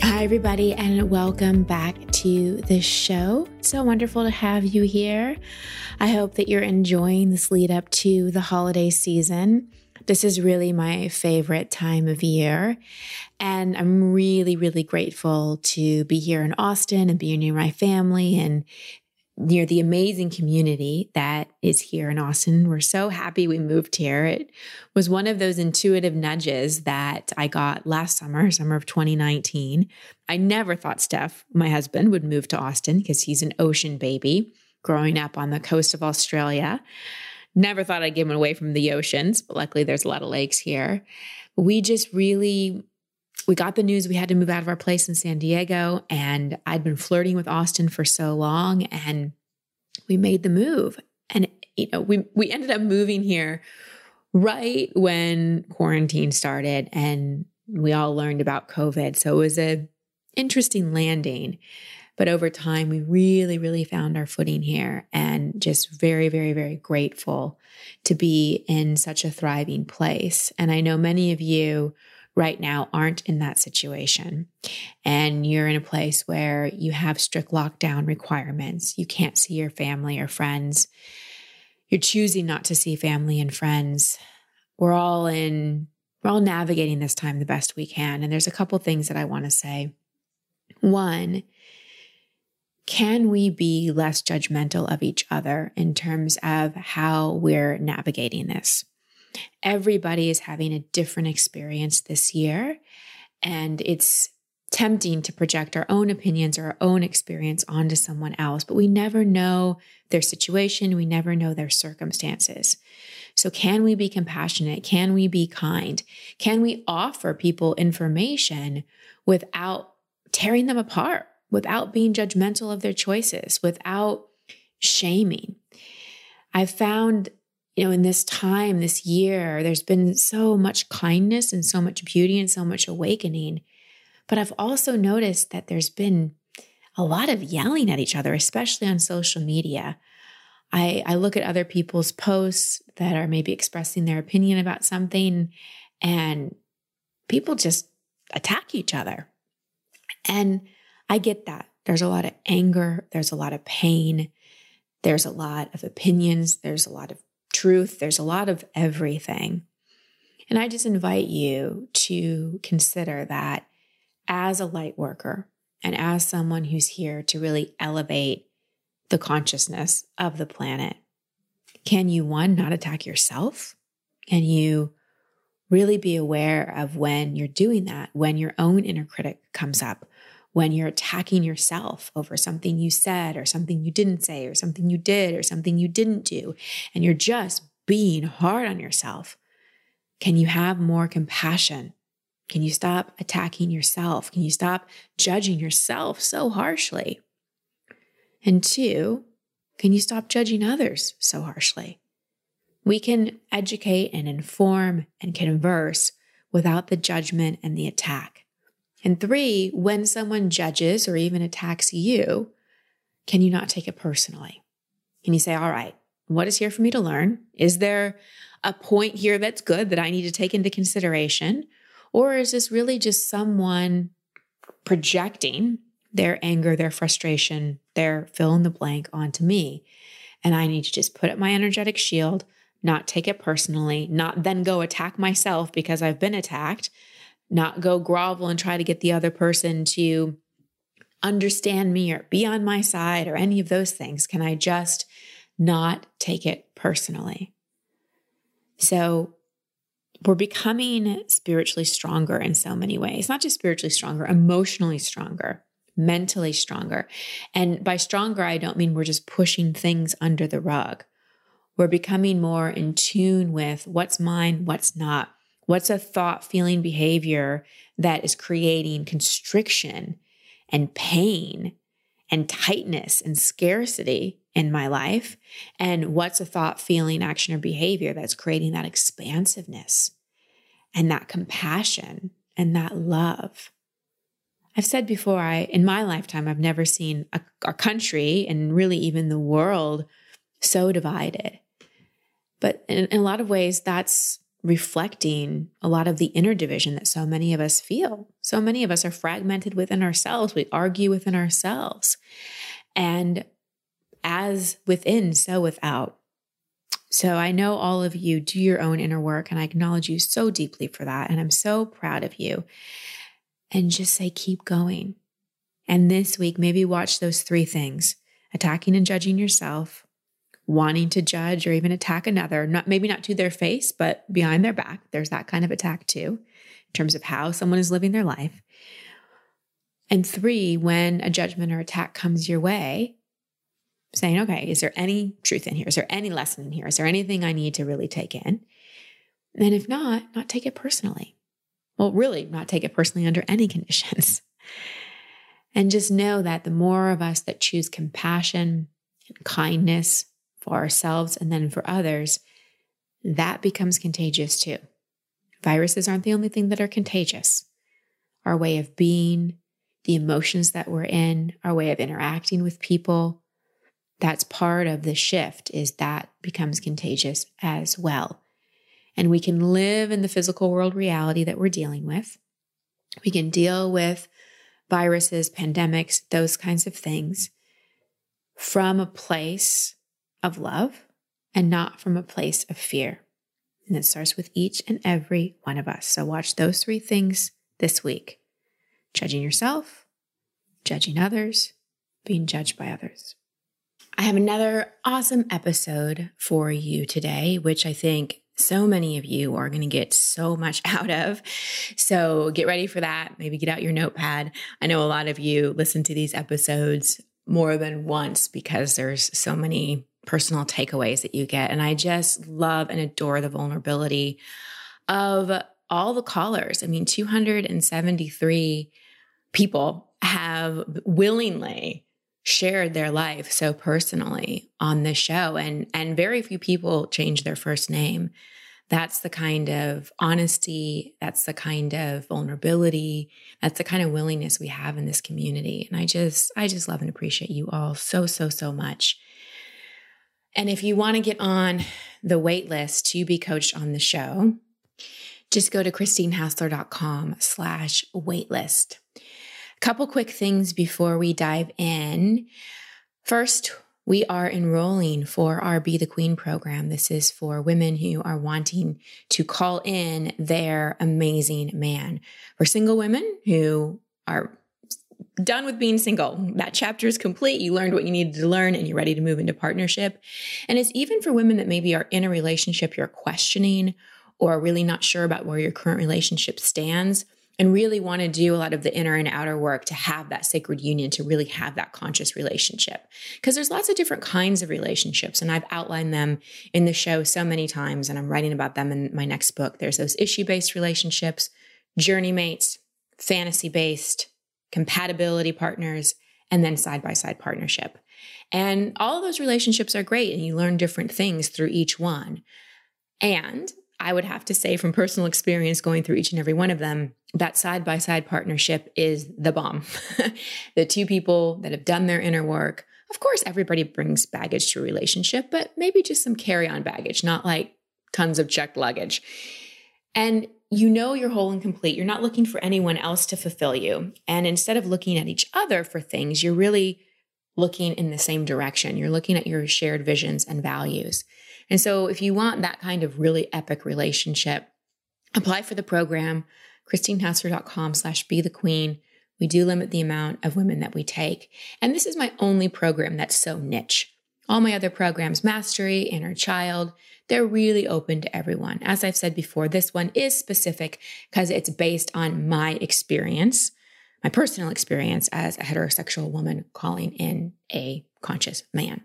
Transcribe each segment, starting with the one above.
Hi, everybody, and welcome back to the show. So wonderful to have you here. I hope that you're enjoying this lead up to the holiday season. This is really my favorite time of year. And I'm really, really grateful to be here in Austin and be near my family and near the amazing community that is here in Austin. We're so happy we moved here. It was one of those intuitive nudges that I got last summer, summer of 2019. I never thought Steph, my husband, would move to Austin because he's an ocean baby growing up on the coast of Australia. Never thought I'd give him away from the oceans, but luckily there's a lot of lakes here. We just really we got the news we had to move out of our place in San Diego. And I'd been flirting with Austin for so long and we made the move. And, you know, we, we ended up moving here right when quarantine started and we all learned about COVID. So it was a interesting landing. But over time, we really, really found our footing here and just very, very, very grateful to be in such a thriving place. And I know many of you right now aren't in that situation and you're in a place where you have strict lockdown requirements, you can't see your family or friends, you're choosing not to see family and friends, we're all in, we're all navigating this time the best we can. And there's a couple things that I want to say. One, can we be less judgmental of each other in terms of how we're navigating this? Everybody is having a different experience this year, and it's tempting to project our own opinions or our own experience onto someone else, but we never know their situation, we never know their circumstances. So, can we be compassionate? Can we be kind? Can we offer people information without tearing them apart, without being judgmental of their choices, without shaming? I found you know, in this time, this year, there's been so much kindness and so much beauty and so much awakening. But I've also noticed that there's been a lot of yelling at each other, especially on social media. I, I look at other people's posts that are maybe expressing their opinion about something, and people just attack each other. And I get that. There's a lot of anger, there's a lot of pain, there's a lot of opinions, there's a lot of truth, there's a lot of everything. And I just invite you to consider that as a light worker and as someone who's here to really elevate the consciousness of the planet. Can you, one, not attack yourself? Can you really be aware of when you're doing that, when your own inner critic comes up, when you're attacking yourself over something you said or something you didn't say or something you did or something you didn't do, and you're just being hard on yourself, can you have more compassion? Can you stop attacking yourself? Can you stop judging yourself so harshly? And two, can you stop judging others so harshly? We can educate and inform and converse without the judgment and the attack. And three, when someone judges or even attacks you, can you not take it personally? Can you say, all right, what is here for me to learn? Is there a point here that's good that I need to take into consideration? Or is this really just someone projecting their anger, their frustration, their fill in the blank onto me? And I need to just put up my energetic shield, not take it personally, not then go attack myself because I've been attacked, not go grovel and try to get the other person to understand me or be on my side or any of those things? Can I just not take it personally? So, we're becoming spiritually stronger in so many ways, not just spiritually stronger, emotionally stronger, mentally stronger. And by stronger, I don't mean we're just pushing things under the rug. We're becoming more in tune with what's mine, what's not, What's a thought, feeling, behavior that is creating constriction and pain and tightness and scarcity in my life? And what's a thought, feeling, action, or behavior that's creating that expansiveness and that compassion and that love? I've said before, I in my lifetime, I've never seen a, a country and really even the world so divided. But in, in a lot of ways, that's reflecting a lot of the inner division that so many of us feel. So many of us are fragmented within ourselves. We argue within ourselves. And as within, so without. So I know all of you do your own inner work, and I acknowledge you so deeply for that. And I'm so proud of you. And just say, keep going. And this week, maybe watch those three things attacking and judging yourself, wanting to judge or even attack another, not maybe not to their face, but behind their back. There's that kind of attack too, in terms of how someone is living their life. And three, when a judgment or attack comes your way, saying, okay, is there any truth in here? Is there any lesson in here? Is there anything I need to really take in? And if not, not take it personally. Well, really, not take it personally under any conditions. And just know that the more of us that choose compassion and kindness for ourselves and then for others, that becomes contagious too. Viruses aren't the only thing that are contagious. Our way of being, the emotions that we're in, our way of interacting with people, that's part of the shift is that becomes contagious as well. And we can live in the physical world reality that we're dealing with. We can deal with viruses, pandemics, those kinds of things from a place of love and not from a place of fear. And it starts with each and every one of us. So watch those three things this week judging yourself, judging others, being judged by others. I have another awesome episode for you today, which I think so many of you are going to get so much out of. So get ready for that. Maybe get out your notepad. I know a lot of you listen to these episodes more than once because there's so many personal takeaways that you get. And I just love and adore the vulnerability of all the callers. I mean, 273 people have willingly shared their life so personally on this show and and very few people change their first name that's the kind of honesty that's the kind of vulnerability that's the kind of willingness we have in this community and i just i just love and appreciate you all so so so much and if you want to get on the wait list to be coached on the show just go to christinehassler.com slash waitlist A couple quick things before we dive in. First, we are enrolling for our Be the Queen program. This is for women who are wanting to call in their amazing man. For single women who are done with being single, that chapter is complete. You learned what you needed to learn and you're ready to move into partnership. And it's even for women that maybe are in a relationship you're questioning or really not sure about where your current relationship stands and really want to do a lot of the inner and outer work to have that sacred union, to really have that conscious relationship. Because there's lots of different kinds of relationships, and I've outlined them in the show so many times, and I'm writing about them in my next book. There's those issue based relationships, journey mates, fantasy based, compatibility partners, and then side by side partnership. And all of those relationships are great, and you learn different things through each one. And I would have to say, from personal experience going through each and every one of them, that side by side partnership is the bomb. the two people that have done their inner work. Of course, everybody brings baggage to a relationship, but maybe just some carry on baggage, not like tons of checked luggage. And you know you're whole and complete. You're not looking for anyone else to fulfill you. And instead of looking at each other for things, you're really looking in the same direction. You're looking at your shared visions and values. And so if you want that kind of really epic relationship, apply for the program, christinehassler.com slash be the queen. We do limit the amount of women that we take. And this is my only program that's so niche. All my other programs, Mastery, Inner Child, they're really open to everyone. As I've said before, this one is specific because it's based on my experience, my personal experience as a heterosexual woman calling in a conscious man.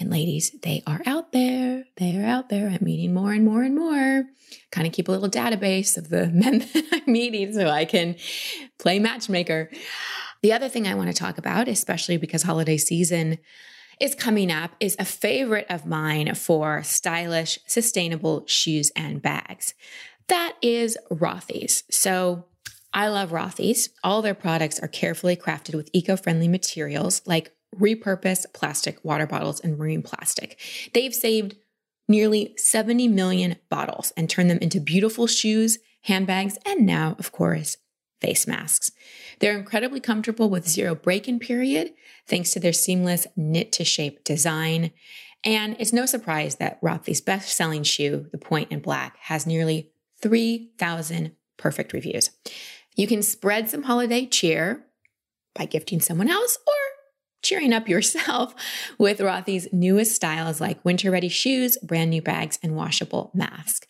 And ladies, they are out there. They are out there. I'm meeting more and more and more. Kind of keep a little database of the men that I'm meeting so I can play matchmaker. The other thing I want to talk about, especially because holiday season is coming up, is a favorite of mine for stylish, sustainable shoes and bags. That is Rothy's. So I love Rothy's. All their products are carefully crafted with eco friendly materials like repurposed plastic water bottles and marine plastic. They've saved nearly 70 million bottles and turned them into beautiful shoes, handbags, and now, of course, face masks. They're incredibly comfortable with zero break in period, thanks to their seamless knit to shape design. And it's no surprise that Rothy's best selling shoe, the Point in Black, has nearly 3,000 perfect reviews. You can spread some holiday cheer by gifting someone else or cheering up yourself with Rothy's newest styles like winter ready shoes, brand new bags, and washable masks.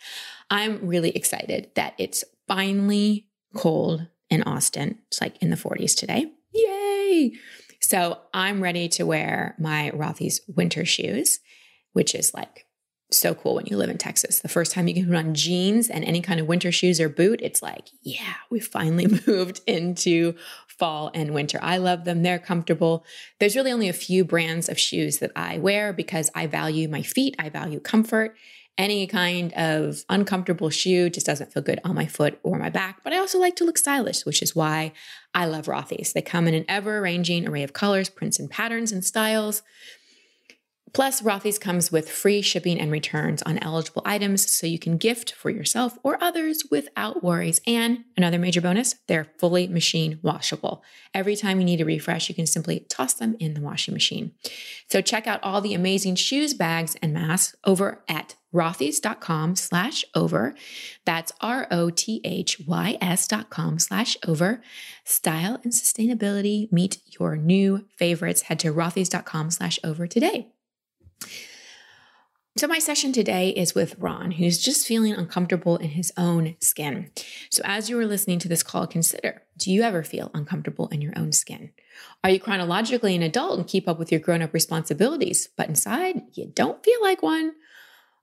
I'm really excited that it's finally cold in Austin. It's like in the 40s today. Yay! So I'm ready to wear my Rothy's winter shoes, which is like so cool when you live in Texas. The first time you can put on jeans and any kind of winter shoes or boot, it's like, yeah, we finally moved into fall and winter. I love them. They're comfortable. There's really only a few brands of shoes that I wear because I value my feet, I value comfort, any kind of uncomfortable shoe just doesn't feel good on my foot or my back. But I also like to look stylish, which is why I love Rothy's. They come in an ever ranging array of colors, prints, and patterns and styles. Plus, Rothy's comes with free shipping and returns on eligible items so you can gift for yourself or others without worries. And another major bonus, they're fully machine washable. Every time you need a refresh, you can simply toss them in the washing machine. So check out all the amazing shoes, bags, and masks over at rothys.com slash over. That's R-O-T-H-Y-S dot com slash over. Style and sustainability meet your new favorites. Head to rothys.com slash over today. So, my session today is with Ron, who's just feeling uncomfortable in his own skin. So, as you are listening to this call, consider do you ever feel uncomfortable in your own skin? Are you chronologically an adult and keep up with your grown up responsibilities, but inside you don't feel like one?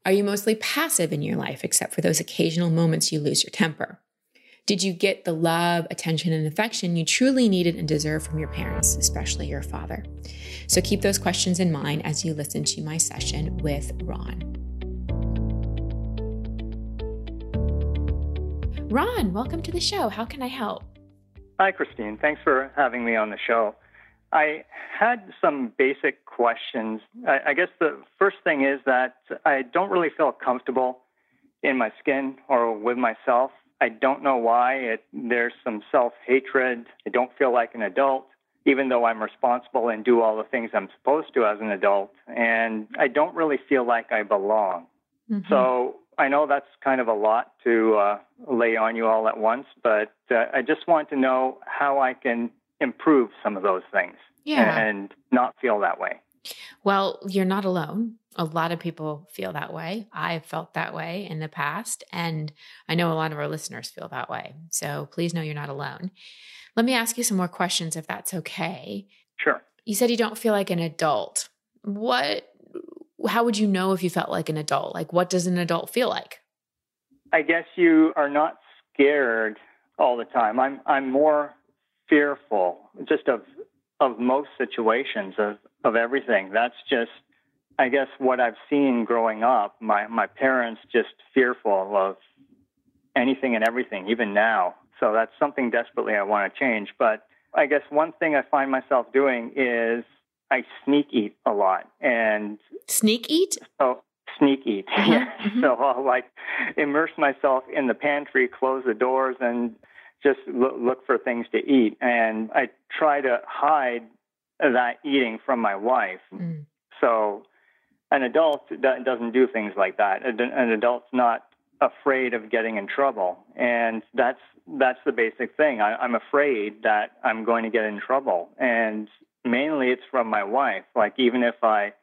Are you mostly passive in your life, except for those occasional moments you lose your temper? Did you get the love, attention, and affection you truly needed and deserve from your parents, especially your father? So keep those questions in mind as you listen to my session with Ron. Ron, welcome to the show. How can I help? Hi, Christine. Thanks for having me on the show. I had some basic questions. I, guess the first thing is that I don't really feel comfortable in my skin or with myself. I don't know why. It, there's some self hatred. I don't feel like an adult, even though I'm responsible and do all the things I'm supposed to as an adult. And I don't really feel like I belong. Mm-hmm. So I know that's kind of a lot to uh, lay on you all at once, but uh, I just want to know how I can improve some of those things yeah. and not feel that way. Well, you're not alone. A lot of people feel that way. I've felt that way in the past, and I know a lot of our listeners feel that way. So please know you're not alone. Let me ask you some more questions if that's okay. Sure. You said you don't feel like an adult. What how would you know if you felt like an adult? Like what does an adult feel like? I guess you are not scared all the time. I'm I'm more fearful just of of most situations of of everything. That's just I guess what I've seen growing up, my my parents just fearful of anything and everything, even now. So that's something desperately I want to change. But I guess one thing I find myself doing is I sneak eat a lot and sneak eat. So sneak eat. Uh-huh. Mm-hmm. so I'll like immerse myself in the pantry, close the doors, and just look for things to eat. And I try to hide that eating from my wife. Mm. So an adult doesn't do things like that. An adult's not afraid of getting in trouble, and that's that's the basic thing. I, I'm afraid that I'm going to get in trouble, and mainly it's from my wife. Like even if I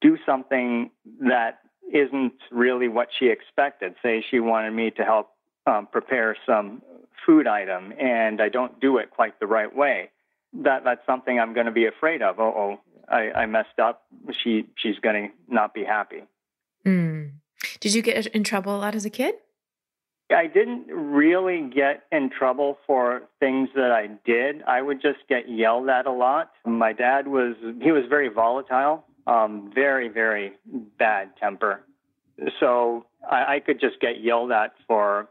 do something that isn't really what she expected, say she wanted me to help um, prepare some food item, and I don't do it quite the right way, that that's something I'm going to be afraid of. Oh, oh I, I messed up. She she's going to not be happy. Mm. Did you get in trouble a lot as a kid? I didn't really get in trouble for things that I did. I would just get yelled at a lot. My dad was he was very volatile, um, very very bad temper. So I, I could just get yelled at for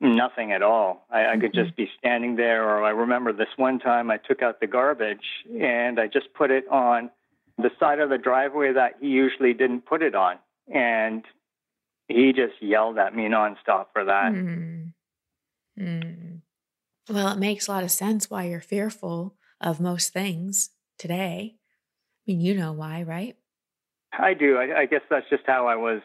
nothing at all. I, I could just mm-hmm. be standing there, or I remember this one time I took out the garbage and I just put it on the side of the driveway that he usually didn't put it on, and he just yelled at me nonstop for that. Mm. Mm. Well, it makes a lot of sense why you're fearful of most things today. I mean, you know why, right? I do. I, I guess that's just how I was,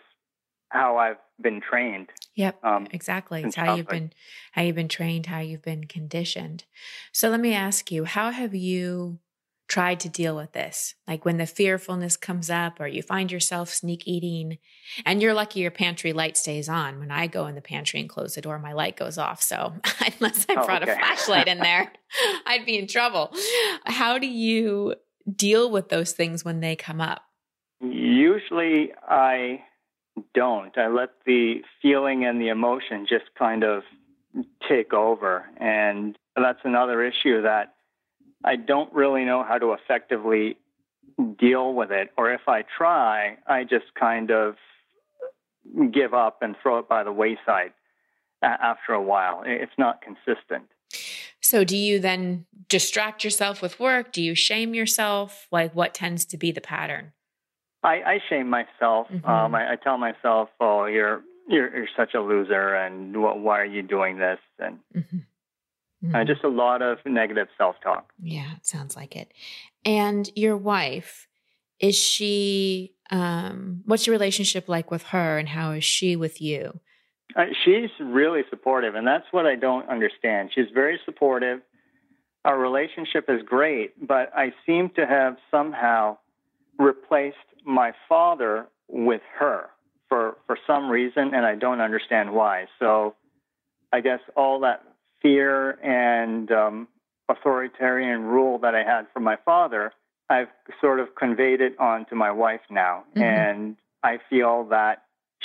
how I've been trained. Yep, um, exactly. It's how you've been, how you've been trained, how you've been conditioned. So let me ask you: How have you tried to deal with this? Like when the fearfulness comes up or you find yourself sneak eating and you're lucky your pantry light stays on. When I go in the pantry and close the door, my light goes off. So unless I oh, brought okay. a flashlight in there, I'd be in trouble. How do you deal with those things when they come up? Usually I don't. I let the feeling and the emotion just kind of take over. And that's another issue that I don't really know how to effectively deal with it. Or if I try, I just kind of give up and throw it by the wayside after a while. It's not consistent. So, do you then distract yourself with work? Do you shame yourself? Like, what tends to be the pattern? I, I shame myself. Mm-hmm. Um, I, I, tell myself, "Oh, you're you're you're such a loser, and why are you doing this?" And mm-hmm. Uh, mm-hmm. Uh, just a lot of negative self talk. Yeah, it sounds like it. And your wife, is she, um, what's your relationship like with her and how is she with you? Uh, she's really supportive, and that's what I don't understand. She's very supportive. Our relationship is great, but I seem to have somehow replaced my father with her for, for some reason, and I don't understand why. So I guess all that fear and um, authoritarian rule that I had from my father, I've sort of conveyed it on to my wife now. Mm-hmm. And I feel that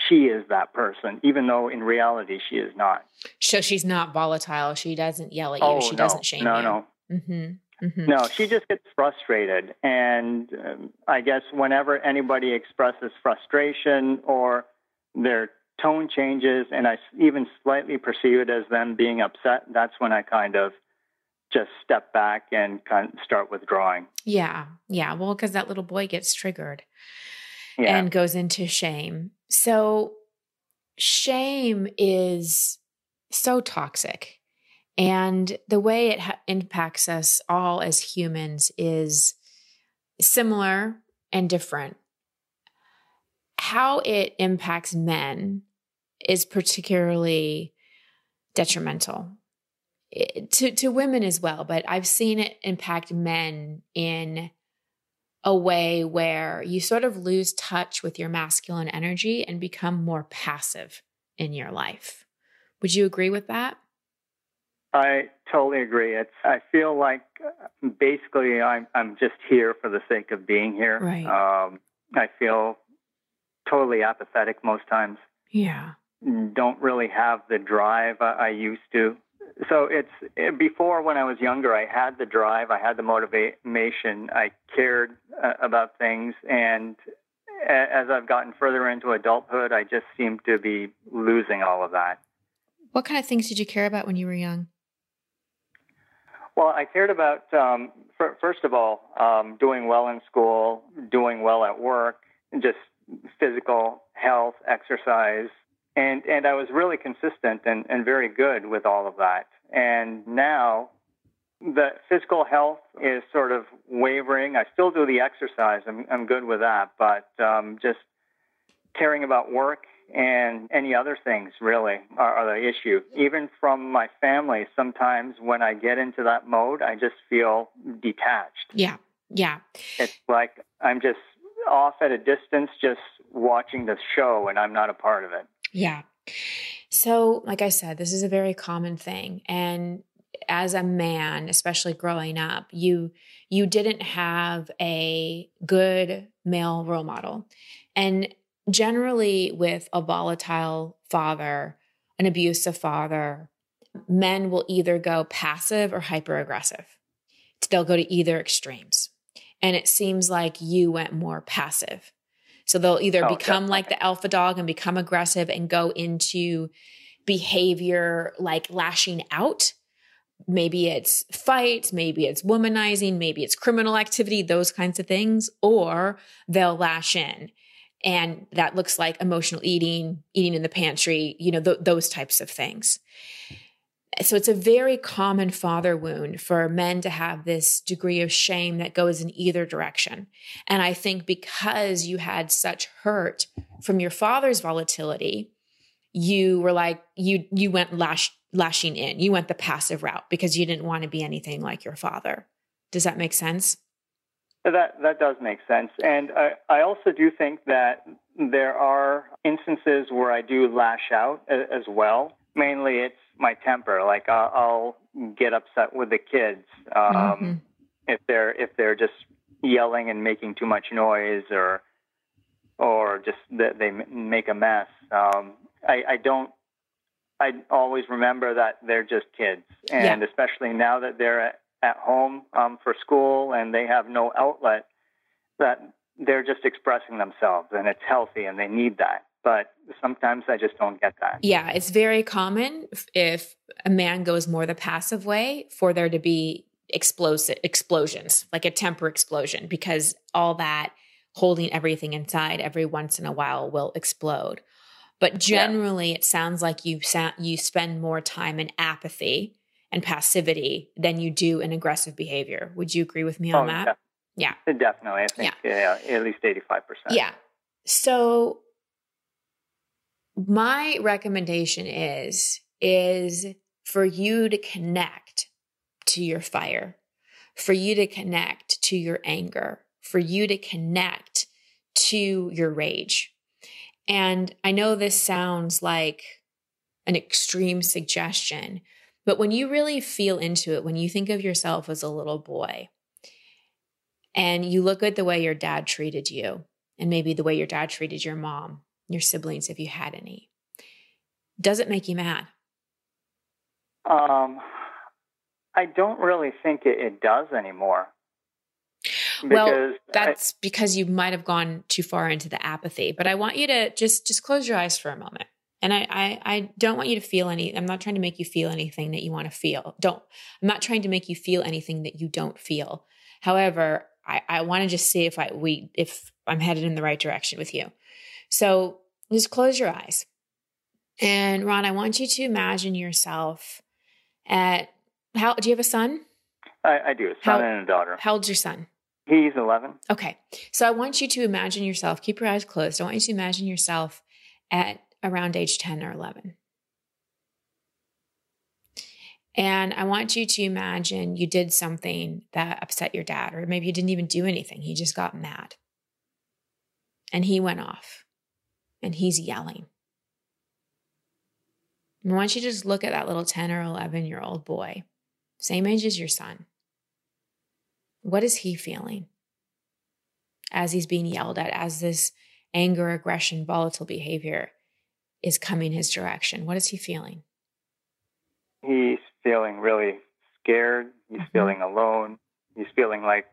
she is that person, even though in reality she is not. So she's not volatile. She doesn't yell at you. Oh, she no, doesn't shame no, you. No, no. Mm-hmm. Mm-hmm. No, she just gets frustrated. And um, I guess whenever anybody expresses frustration or they're tone changes and I even slightly perceive it as them being upset, that's when I kind of just step back and kind of start withdrawing. Yeah. Yeah. Well, because that little boy gets triggered yeah. and goes into shame. So, shame is so toxic. And the way it ha- impacts us all as humans is similar and different. How it impacts men is particularly detrimental. To to women as well but i've seen it impact men in a way where you sort of lose touch with your masculine energy and become more passive in your life. Would you agree with that i totally agree it's i feel like basically i'm i'm just here for the sake of being here right um i feel totally apathetic most times yeah don't really have the drive I, used to. So it's before when I was younger, I had the drive, I had the motivation, I cared uh, about things, and as I've gotten further into adulthood, I just seem to be losing all of that. What kind of things did you care about when you were young? Well, I cared about, um, for, first of all, um, doing well in school, doing well at work, just physical health, exercise, and and I was really consistent and, and very good with all of that. And now the physical health is sort of wavering. I still do the exercise. I'm I'm good with that, but um, just caring about work and any other things really are, are the issue. Even from my family, sometimes when I get into that mode, I just feel detached. Yeah, yeah. It's like I'm just off at a distance, just watching the show, and I'm not a part of it. Yeah. So, like I said, this is a very common thing. And as a man, especially growing up, you you didn't have a good male role model. And generally, with a volatile father, an abusive father, men will either go passive or hyper aggressive. They'll go to either extremes. And it seems like you went more passive. So they'll either oh, become like the alpha dog and become aggressive and go into behavior like lashing out. Maybe it's fights, maybe it's womanizing, maybe it's criminal activity, those kinds of things, or they'll lash in. And that looks like emotional eating, eating in the pantry, you know, th- those types of things. So it's a very common father wound for men to have this degree of shame that goes in either direction. And I think because you had such hurt from your father's volatility, you were like you you went lash, lashing in. You went the passive route because you didn't want to be anything like your father. Does that make sense? That that does make sense, and I, I also do think that there are instances where I do lash out as well. Mainly, it's my temper. Like I'll, get upset with the kids um, mm-hmm. if they're if they're just yelling and making too much noise, or or just that they make a mess. Um, I, I don't. I always remember that they're just kids, and yeah. especially now that they're at, home um, for school and they have no outlet, that they're just expressing themselves, and it's healthy, and they need that but sometimes I just don't get that. Yeah, it's very common if a man goes more the passive way for there to be explosive explosions, like a temper explosion, because all that holding everything inside every once in a while will explode. But generally, yeah. it sounds like you sa- you spend more time in apathy and passivity than you do in aggressive behavior. Would you agree with me on oh, that? Yeah, definitely. I think yeah, yeah at least eighty five percent. Yeah. So my recommendation is is for you to connect to your fire for you to connect to your anger for you to connect to your rage and i know this sounds like an extreme suggestion but when you really feel into it when you think of yourself as a little boy and you look at the way your dad treated you and maybe the way your dad treated your mom your siblings if you had any. Does it make you mad? Um, I don't really think it, it does anymore. Well, that's I, because you might have gone too far into the apathy. But I want you to just just close your eyes for a moment. And I, I, I don't want you to feel any. I'm not trying to make you feel anything that you want to feel. Don't. I'm not trying to make you feel anything that you don't feel. However, I, I want to just see if I we if I'm headed in the right direction with you. So just close your eyes. And Ron, I want you to imagine yourself at how do you have a son? I, I do, a son how, and a daughter. How old's your son? He's 11. Okay. So I want you to imagine yourself, keep your eyes closed. I want you to imagine yourself at around age 10 or 11. And I want you to imagine you did something that upset your dad, or maybe you didn't even do anything. He just got mad. And he went off and he's yelling. I want you to just look at that little 10 or 11 year old boy, same age as your son. What is he feeling as he's being yelled at, as this anger, aggression, volatile behavior is coming his direction? What is he feeling? He's feeling really scared. He's mm-hmm. feeling alone. He's feeling like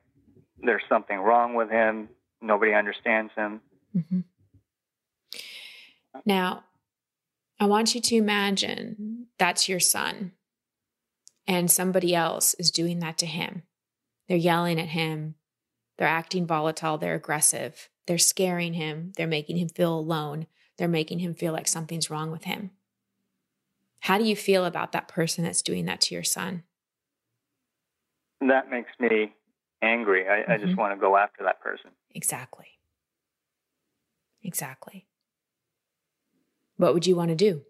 there's something wrong with him. Nobody understands him. Mm-hmm. Now, I want you to imagine that's your son and somebody else is doing that to him. They're yelling at him. They're acting volatile. They're aggressive. They're scaring him. They're making him feel alone. They're making him feel like something's wrong with him. How do you feel about that person that's doing that to your son? That makes me angry. I, mm-hmm. I just mm-hmm. want to go after that person. Exactly. Exactly what would you want to do?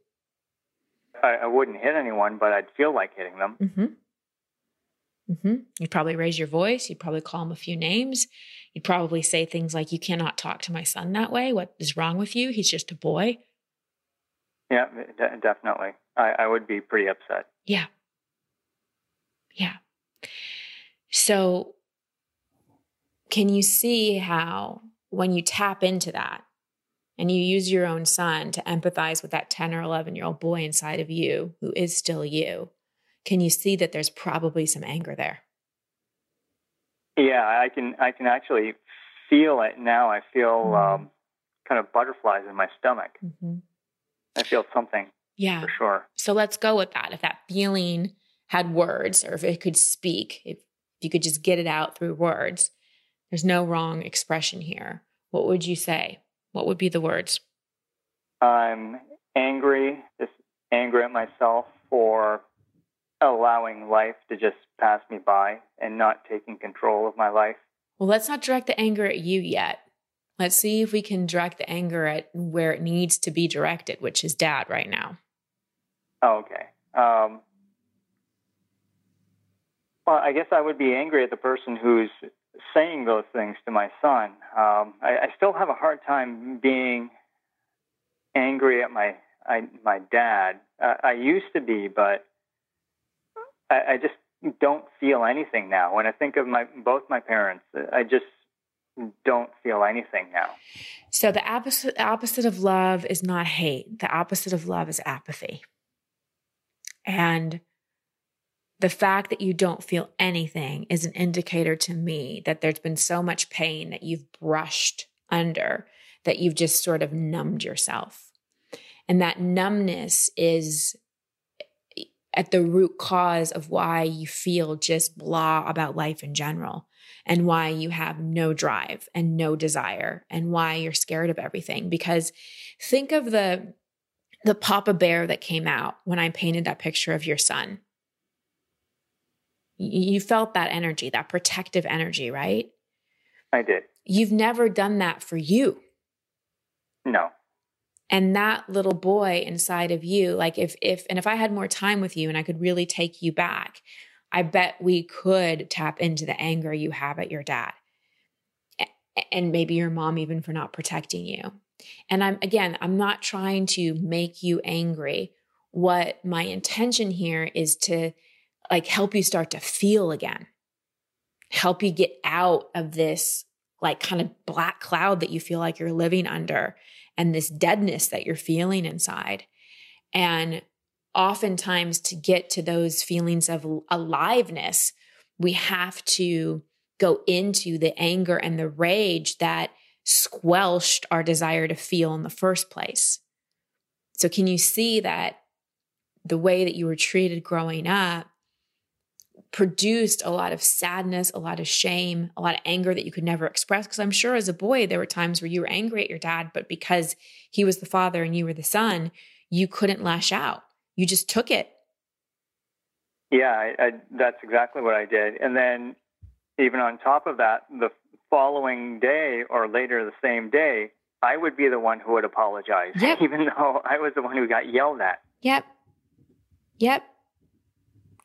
I, I wouldn't hit anyone, but I'd feel like hitting them. Mm-hmm. Mm-hmm. You'd probably raise your voice. You'd probably call him a few names. You'd probably say things like, You cannot talk to my son that way. What is wrong with you? He's just a boy. Yeah, d- definitely. I, I would be pretty upset. Yeah. Yeah. So, can you see how when you tap into that, and you use your own son to empathize with that 10 or 11 year old boy inside of you who is still you, can you see that there's probably some anger there? Yeah, I can I can actually feel it now. I feel mm-hmm. um, kind of butterflies in my stomach. Mm-hmm. I feel something. Yeah, for sure. So let's go with that. If that feeling had words, or if it could speak, if you could just get it out through words, there's no wrong expression here. What would you say? What would be the words? I'm angry, just angry at myself for allowing life to just pass me by and not taking control of my life. Well, let's not direct the anger at you yet. Let's see if we can direct the anger at where it needs to be directed, which is dad right now. Oh, okay. Um, well, I guess I would be angry at the person who's saying those things to my son. Um, I, I still have a hard time being angry at my I, my dad. Uh, I used to be, but I, I just don't feel anything now. When I think of my both my parents, I just don't feel anything now. So the opposite opposite of love is not hate. The opposite of love is apathy. And the fact that you don't feel anything is an indicator to me that there's been so much pain that you've brushed under that you've just sort of numbed yourself. And that numbness is at the root cause of why you feel just blah about life in general and why you have no drive and no desire and why you're scared of everything. Because think of the the papa bear that came out when i painted that picture of your son. You felt that energy that protective energy right? I did. You've never done that for you. No and that little boy inside of you like if if and if i had more time with you and i could really take you back i bet we could tap into the anger you have at your dad. And maybe your mom even for not protecting you. And i'm again i'm not trying to make you angry. What my intention here is to like help you start to feel again. Help you get out of this like kind of black cloud that you feel like you're living under and this deadness that you're feeling inside. And oftentimes, to get to those feelings of aliveness, we have to go into the anger and the rage that squelched our desire to feel in the first place. So, can you see that the way that you were treated growing up produced a lot of sadness, a lot of shame, a lot of anger that you could never express. Because I'm sure as a boy, there were times where you were angry at your dad, but because he was the father and you were the son, you couldn't lash out. You just took it. Yeah, I, I, that's exactly what I did. And then, even on top of that, the following day or later the same day, I would be the one who would apologize, yep. even though I was the one who got yelled at. Yep. Yep.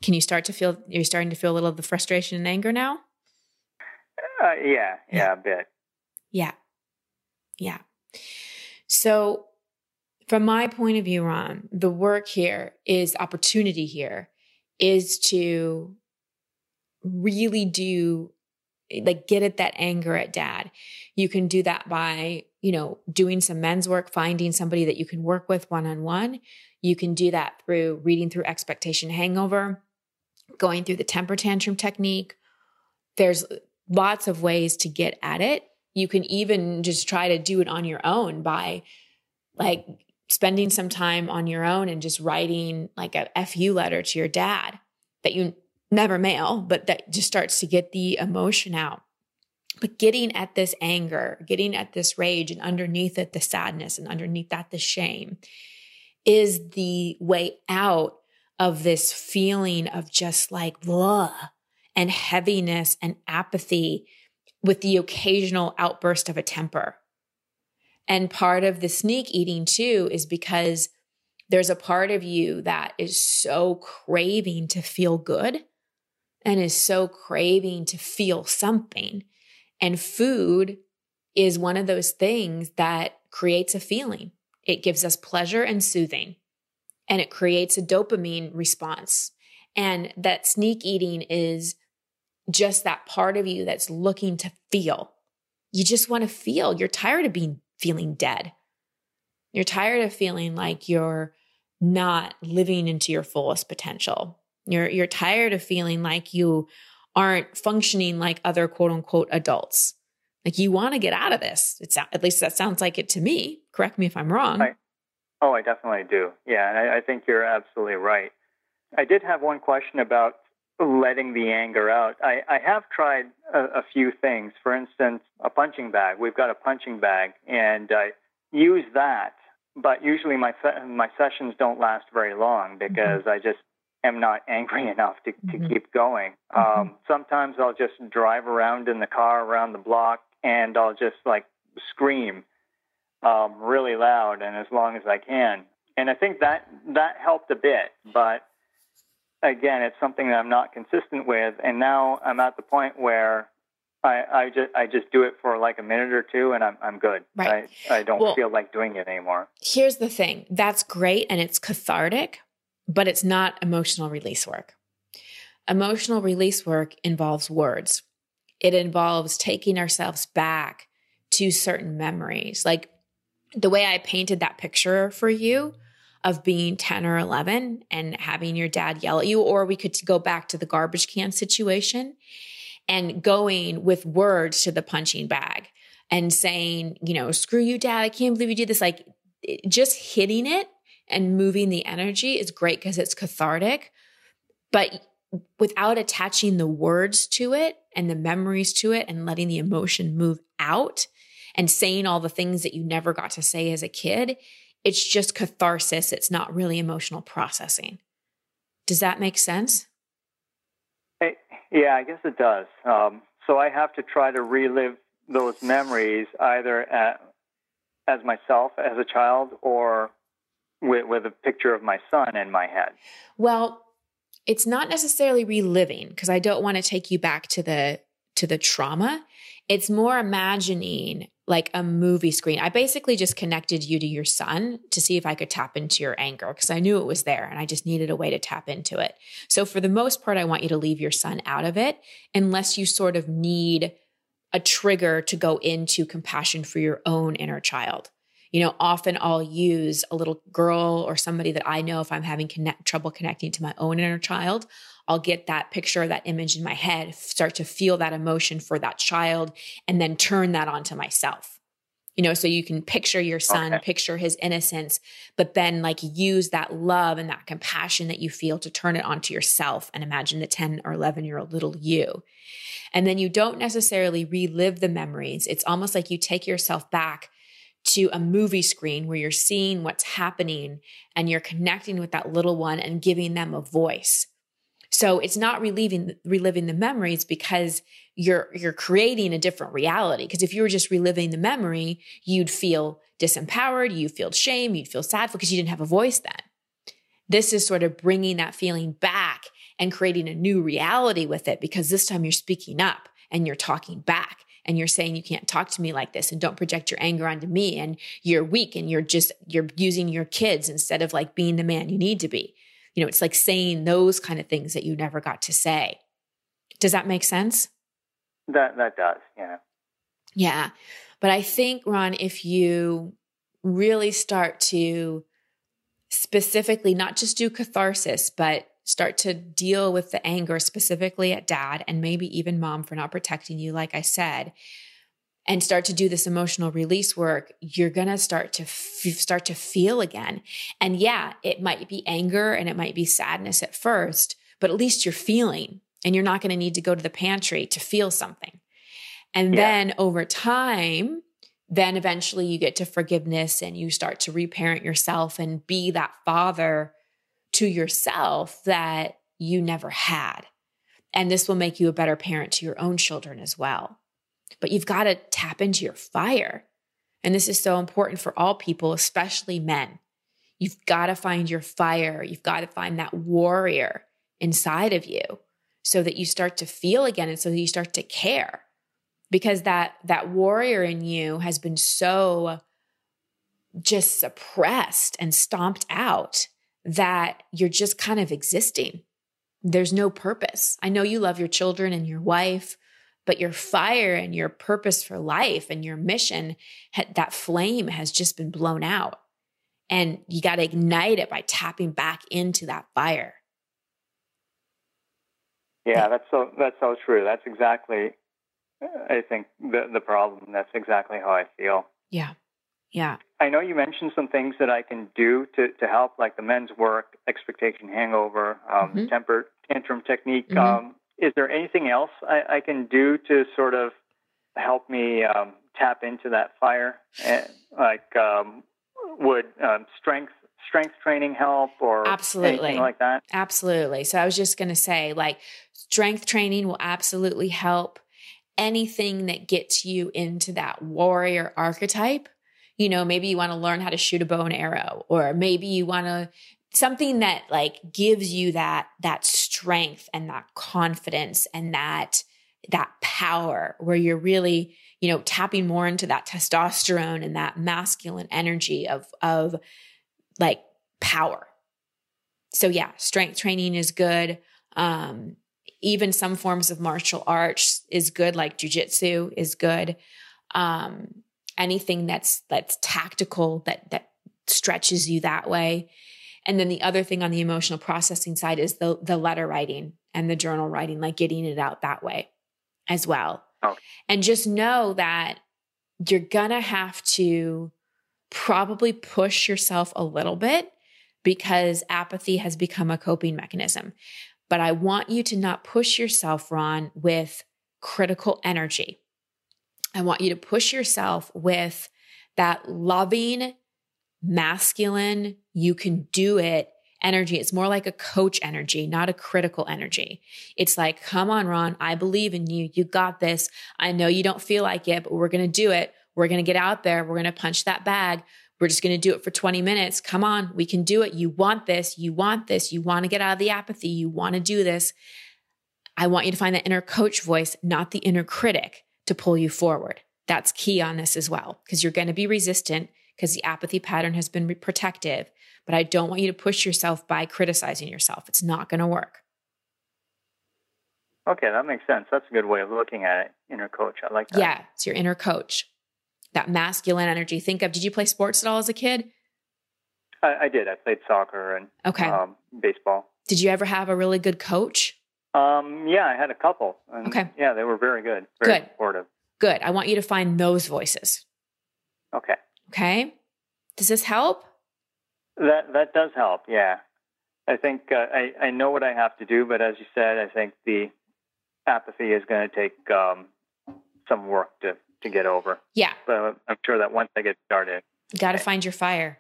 Can you start to feel, you're starting to feel a little of the frustration and anger now? Uh, yeah, yeah, yeah, a bit. Yeah. Yeah. So, from my point of view, Ron, the work here is opportunity here is to really do like get at that anger at dad. You can do that by, you know, doing some men's work, finding somebody that you can work with one on one. You can do that through reading through expectation hangover going through the temper tantrum technique. There's lots of ways to get at it. You can even just try to do it on your own by like spending some time on your own and just writing like a FU letter to your dad that you never mail, but that just starts to get the emotion out. But getting at this anger, getting at this rage, and underneath it, the sadness, and underneath that, the shame is the way out of this feeling of just like blah and heaviness and apathy with the occasional outburst of a temper. And part of the sneak eating too is because there's a part of you that is so craving to feel good and is so craving to feel something. And food is one of those things that creates a feeling. It gives us pleasure and soothing and it creates a dopamine response. And that sneak eating is just that part of you that's looking to feel. You just want to feel. You're tired of being feeling dead. You're tired of feeling like you're not living into your fullest potential. You're you're tired of feeling like you aren't functioning like other quote unquote adults. Like you want to get out of this. It's at least that sounds like it to me. Correct me if I'm wrong. I, oh, I definitely do. Yeah, and I, I think you're absolutely right. I did have one question about letting the anger out. I, I have tried a, a, few things. For instance, a punching bag. We've got a punching bag, and I use that. But usually my my sessions don't last very long because mm-hmm. I just am not angry enough to, to mm-hmm. keep going. Mm-hmm. Um, sometimes I'll just drive around in the car around the block and I'll just like scream um, really loud and as long as I can. And I think that that helped a bit, but again, it's something that I'm not consistent with. And now I'm at the point where I, I just I just do it for like a minute or two and I'm I'm good. Right. I, I don't well, feel like doing it anymore. Here's the thing. That's great and it's cathartic, but it's not emotional release work. Emotional release work involves words. It involves taking ourselves back to certain memories. Like the way I painted that picture for you of being 10 or 11 and having your dad yell at you, or we could go back to the garbage can situation and going with words to the punching bag and saying, you know, screw you, dad, I can't believe you did this. Like just hitting it and moving the energy is great because it's cathartic. But without attaching the words to it and the memories to it and letting the emotion move out and saying all the things that you never got to say as a kid, it's just catharsis. It's not really emotional processing. Does that make sense? Hey, yeah, I guess it does. Um, so I have to try to relive those memories either at, as myself as a child or with, with a picture of my son in my head. Well, it's not necessarily reliving because I don't want to take you back to the to the trauma. It's more imagining like a movie screen. I basically just connected you to your son to see if I could tap into your anger because I knew it was there and I just needed a way to tap into it. So, for the most part, I want you to leave your son out of it unless you sort of need a trigger to go into compassion for your own inner child. You know, often I'll use a little girl or somebody that I know if I'm having connect, trouble connecting to my own inner child, I'll get that picture, that image in my head, start to feel that emotion for that child, and then turn that onto myself. You know, so you can picture your son, okay. picture his innocence, but then like use that love and that compassion that you feel to turn it onto yourself and imagine the 10 or 11 year old little you. And then you don't necessarily relive the memories. It's almost like you take yourself back to a movie screen where you're seeing what's happening and you're connecting with that little one and giving them a voice. So it's not reliving reliving the memories because you're you're creating a different reality. Because if you were just reliving the memory, you'd feel disempowered, you'd feel shame, you'd feel sad because you didn't have a voice then. This is sort of bringing that feeling back and creating a new reality with it because this time you're speaking up and you're talking back and you're saying you can't talk to me like this and don't project your anger onto me and you're weak and you're just you're using your kids instead of like being the man you need to be you know, it's like saying those kind of things that you never got to say. Does that make sense? That that does, yeah. Yeah. But I think Ron if you really start to specifically not just do catharsis, but start to deal with the anger specifically at dad and maybe even mom for not protecting you like I said, and start to do this emotional release work, you're going to start to f- start to feel again. And yeah, it might be anger and it might be sadness at first, but at least you're feeling and you're not going to need to go to the pantry to feel something. And yeah. then over time, then eventually you get to forgiveness and you start to reparent yourself and be that father to yourself that you never had. And this will make you a better parent to your own children as well but you've got to tap into your fire. And this is so important for all people, especially men. You've got to find your fire. You've got to find that warrior inside of you so that you start to feel again and so that you start to care. Because that that warrior in you has been so just suppressed and stomped out that you're just kind of existing. There's no purpose. I know you love your children and your wife, but your fire and your purpose for life and your mission that flame has just been blown out And you got to ignite it by tapping back into that fire. Yeah, that's so that's so true. That's exactly I think the the problem. That's exactly how I feel. Yeah. Yeah. I know you mentioned some things that I can do to, to help, like the men's work, expectation hangover, um, mm-hmm. temper tantrum technique. Mm-hmm. Um, is there anything else I, I, can do to sort of help me um, tap into that fire? Eh, like, um, would um, strength strength training help or absolutely anything like that? Absolutely. So I was just going to say, like, strength training will absolutely help. Anything that gets you into that warrior archetype you know, maybe you want to learn how to shoot a bow and arrow, or maybe you want to something that like gives you that that strength and that confidence and that that power where you're really you know tapping more into that testosterone and that masculine energy of of like power. So yeah strength training is good. Um even some forms of martial arts is good like jujitsu is good. Um anything that's that's tactical that that stretches you that way. And then the other thing on the emotional processing side is the the letter writing and the journal writing, like getting it out that way as well. Oh. And just know that you're gonna have to probably push yourself a little bit because apathy has become a coping mechanism. But I want you to not push yourself, Ron, with critical energy. I want you to push yourself with that loving, masculine, you can do it energy. It's more like a coach energy, not a critical energy. It's like, come on, Ron, I believe in you. You got this. I know you don't feel like it, but we're going to do it. We're going to get out there. We're going to punch that bag. We're just going to do it for 20 minutes. Come on, we can do it. You want this. You want this. You want to get out of the apathy. You want to do this. I want you to find that inner coach voice, not the inner critic to pull you forward. That's key on this as well, because you're going to be resistant because the apathy pattern has been protective. But I don't want you to push yourself by criticizing yourself. It's not going to work. Okay, that makes sense. That's a good way of looking at it. Inner coach. I like that. Yeah, it's your inner coach. That masculine energy. Think of, did you play sports at all as a kid? I, I did. I played soccer and okay. Um, baseball. Did you ever have a really good coach? Um, yeah, I had a couple. And okay. Yeah, they were very good. Very good. supportive. Good. I want you to find those voices. Okay. Okay. Does this help? That that does help. Yeah. I think uh, I I know what I have to do, but as you said, I think the apathy is going to take um, some work to to get over. Yeah. But I'm sure that once I get started, you got to find your fire.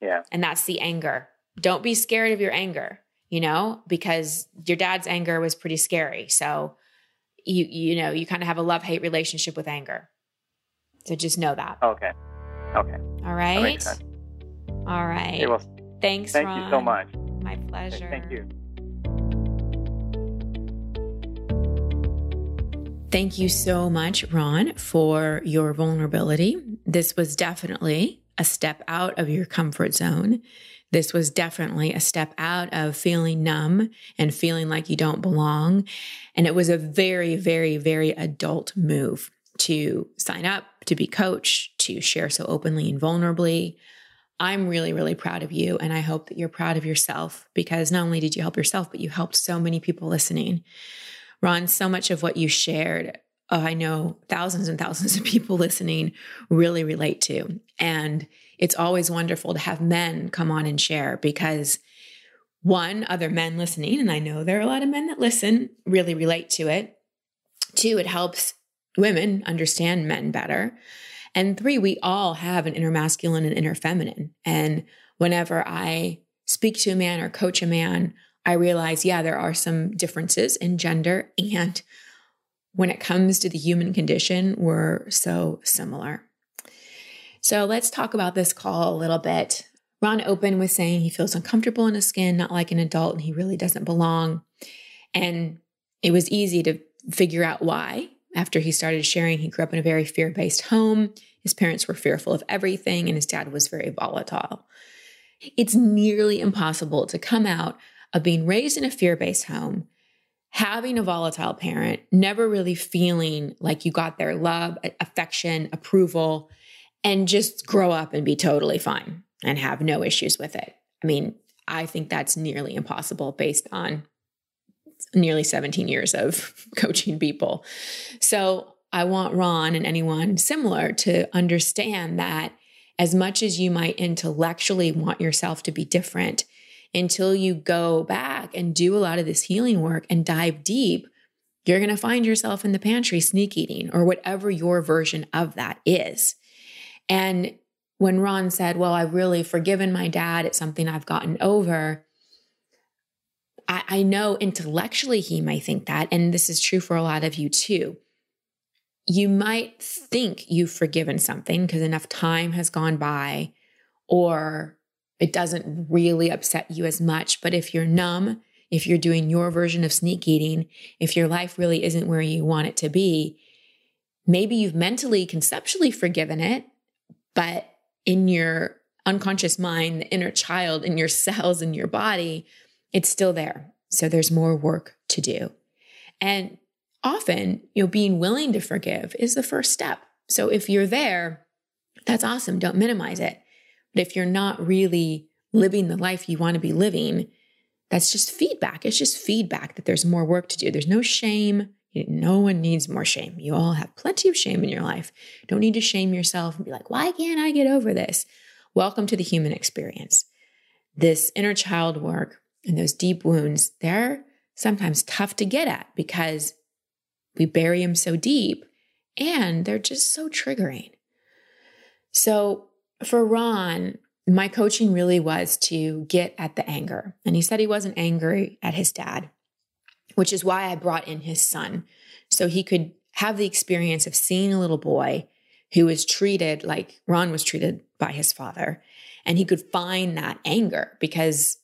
Yeah. And that's the anger. Don't be scared of your anger you know, because your dad's anger was pretty scary. So you you know, you kind of have a love-hate relationship with anger. So just know that. Okay. Okay. All right. All right. Okay, well, Thanks, Thank Ron. you so much. My pleasure. Thank you. Thank you so much, Ron, for your vulnerability. This was definitely a step out of your comfort zone. This was definitely a step out of feeling numb and feeling like you don't belong. And it was a very, very, very adult move to sign up, to be coached, to share so openly and vulnerably. I'm really, really proud of you. And I hope that you're proud of yourself because not only did you help yourself, but you helped so many people listening. Ron, so much of what you shared, oh, I know thousands and thousands of people listening really relate to. And it's always wonderful to have men come on and share because one, other men listening, and I know there are a lot of men that listen, really relate to it. Two, it helps women understand men better. And three, we all have an inner masculine and inner feminine. And whenever I speak to a man or coach a man, I realize, yeah, there are some differences in gender. And when it comes to the human condition, we're so similar. So let's talk about this call a little bit. Ron opened with saying he feels uncomfortable in his skin, not like an adult, and he really doesn't belong. And it was easy to figure out why. After he started sharing, he grew up in a very fear based home. His parents were fearful of everything, and his dad was very volatile. It's nearly impossible to come out of being raised in a fear based home, having a volatile parent, never really feeling like you got their love, affection, approval, and just grow up and be totally fine. and have no issues with it. I mean, I think that's nearly impossible based on nearly 17 years of coaching people. So I want Ron and anyone similar to understand that as much as you might intellectually want yourself to be different, until you go back and do a lot of this healing work and dive deep, you're going to find yourself in the pantry sneak eating or whatever your version of that is. And when Ron said, Well, I've really forgiven my dad, it's something I've gotten over. I, I know intellectually he might think that. And this is true for a lot of you too. You might think you've forgiven something because enough time has gone by, or it doesn't really upset you as much. But if you're numb, if you're doing your version of sneak eating, if your life really isn't where you want it to be, maybe you've mentally, conceptually forgiven it, but in your unconscious mind, the inner child in your cells in your body, it's still there. So there's more work to do. And often, you know, being willing to forgive is the first step. So if you're there, that's awesome. Don't minimize it. But if you're not really living the life you want to be living, that's just feedback. It's just feedback that there's more work to do. There's no shame. No one needs more shame. You all have plenty of shame in your life. Don't need to shame yourself and be like, why can't I get over this? Welcome to the human experience. This inner child work and those deep wounds, they're sometimes tough to get at because we bury them so deep and they're just so triggering. So for Ron, my coaching really was to get at the anger. And he said he wasn't angry at his dad, which is why I brought in his son. So he could have the experience of seeing a little boy who was treated like Ron was treated by his father. And he could find that anger because,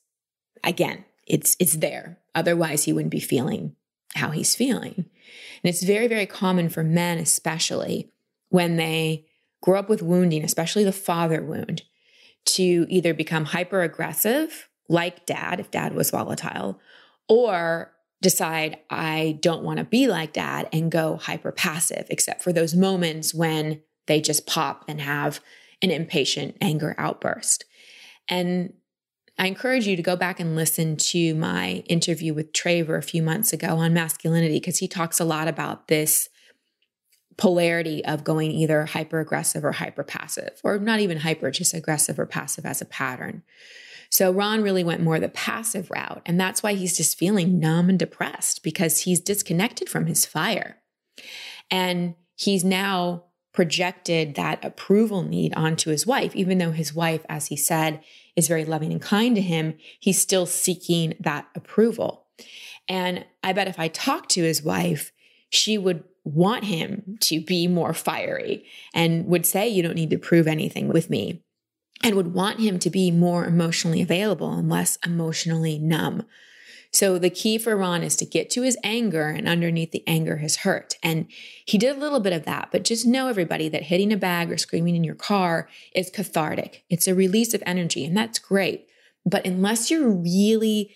again, it's, it's there. Otherwise, he wouldn't be feeling how he's feeling. And it's very, very common for men, especially when they grow up with wounding, especially the father wound, to either become hyper aggressive, like dad, if dad was volatile, or decide I don't want to be like dad and go hyper passive, except for those moments when they just pop and have an impatient anger outburst. And I encourage you to go back and listen to my interview with Traver a few months ago on masculinity, because he talks a lot about this polarity of going either hyper aggressive or hyper passive, or not even hyper, just aggressive or passive as a pattern. So Ron really went more the passive route. And that's why he's just feeling numb and depressed because he's disconnected from his fire. And he's now projected that approval need onto his wife, even though his wife, as he said, is very loving and kind to him, he's still seeking that approval. And I bet if I talked to his wife, she would want him to be more fiery and would say, You don't need to prove anything with me, and would want him to be more emotionally available and less emotionally numb. So the key for Ron is to get to his anger and underneath the anger his hurt. And he did a little bit of that, but just know everybody that hitting a bag or screaming in your car is cathartic. It's a release of energy and that's great. But unless you're really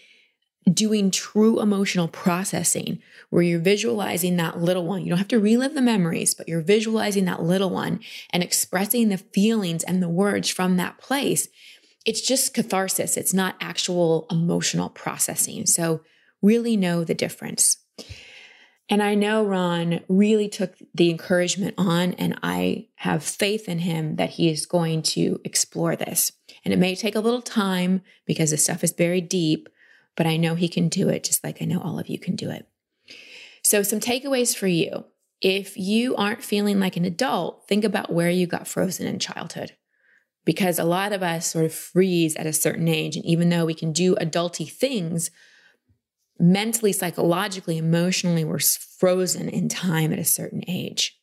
doing true emotional processing where you're visualizing that little one. You don't have to relive the memories, but you're visualizing that little one and expressing the feelings and the words from that place. It's just catharsis. It's not actual emotional processing. So really know the difference. And I know Ron really took the encouragement on, and I have faith in him that he is going to explore this. And it may take a little time because the stuff is buried deep, but I know he can do it just like I know all of you can do it. So, some takeaways for you. If you aren't feeling like an adult, think about where you got frozen in childhood. Because a lot of us sort of freeze at a certain age. And even though we can do adulty things, mentally, psychologically, emotionally, we're frozen in time at a certain age.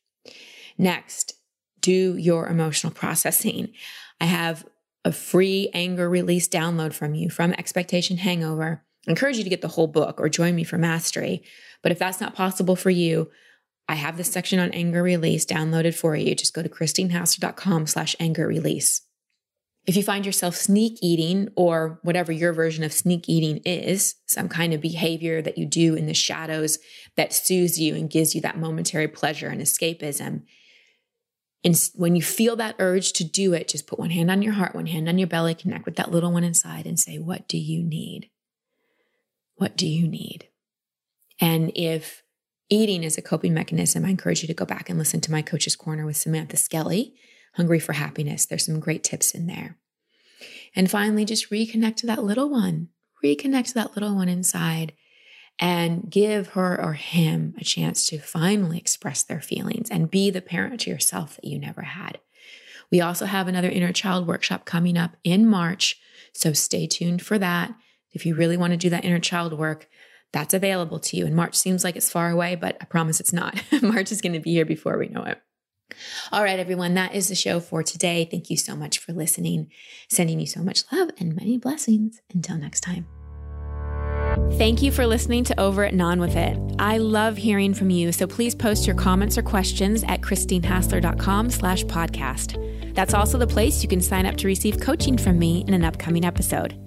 Next, do your emotional processing. I have a free anger release download from you from Expectation Hangover. I encourage you to get the whole book or join me for mastery. But if that's not possible for you, I have this section on anger release downloaded for you. Just go to christinehassler.com slash anger release. If you find yourself sneak eating or whatever your version of sneak eating is, some kind of behavior that you do in the shadows that soothes you and gives you that momentary pleasure and escapism, And when you feel that urge to do it, just put one hand on your heart, one hand on your belly, connect with that little one inside and say, What do you need? What do you need? And if eating is a coping mechanism, I encourage you to go back and listen to my coach's corner with Samantha Skelly, Hungry for Happiness. There's some great tips in there. And finally, just reconnect to that little one, reconnect to that little one inside and give her or him a chance to finally express their feelings and be the parent to yourself that you never had. We also have another inner child workshop coming up in March, so stay tuned for that. If you really want to do that inner child work, that's available to you. And March seems like it's far away, but I promise it's not. March is going to be here before we know it. All right, everyone, that is the show for today. Thank you so much for listening. Sending you so much love and many blessings. Until next time. Thank you for listening to Over It Non With It. I love hearing from you, so please post your comments or questions at christinehassler.com slash podcast. That's also the place you can sign up to receive coaching from me in an upcoming episode.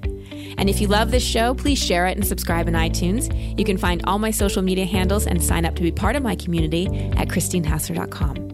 And if you love this show, please share it and subscribe in iTunes. You can find all my social media handles and sign up to be part of my community at christinehassler.com.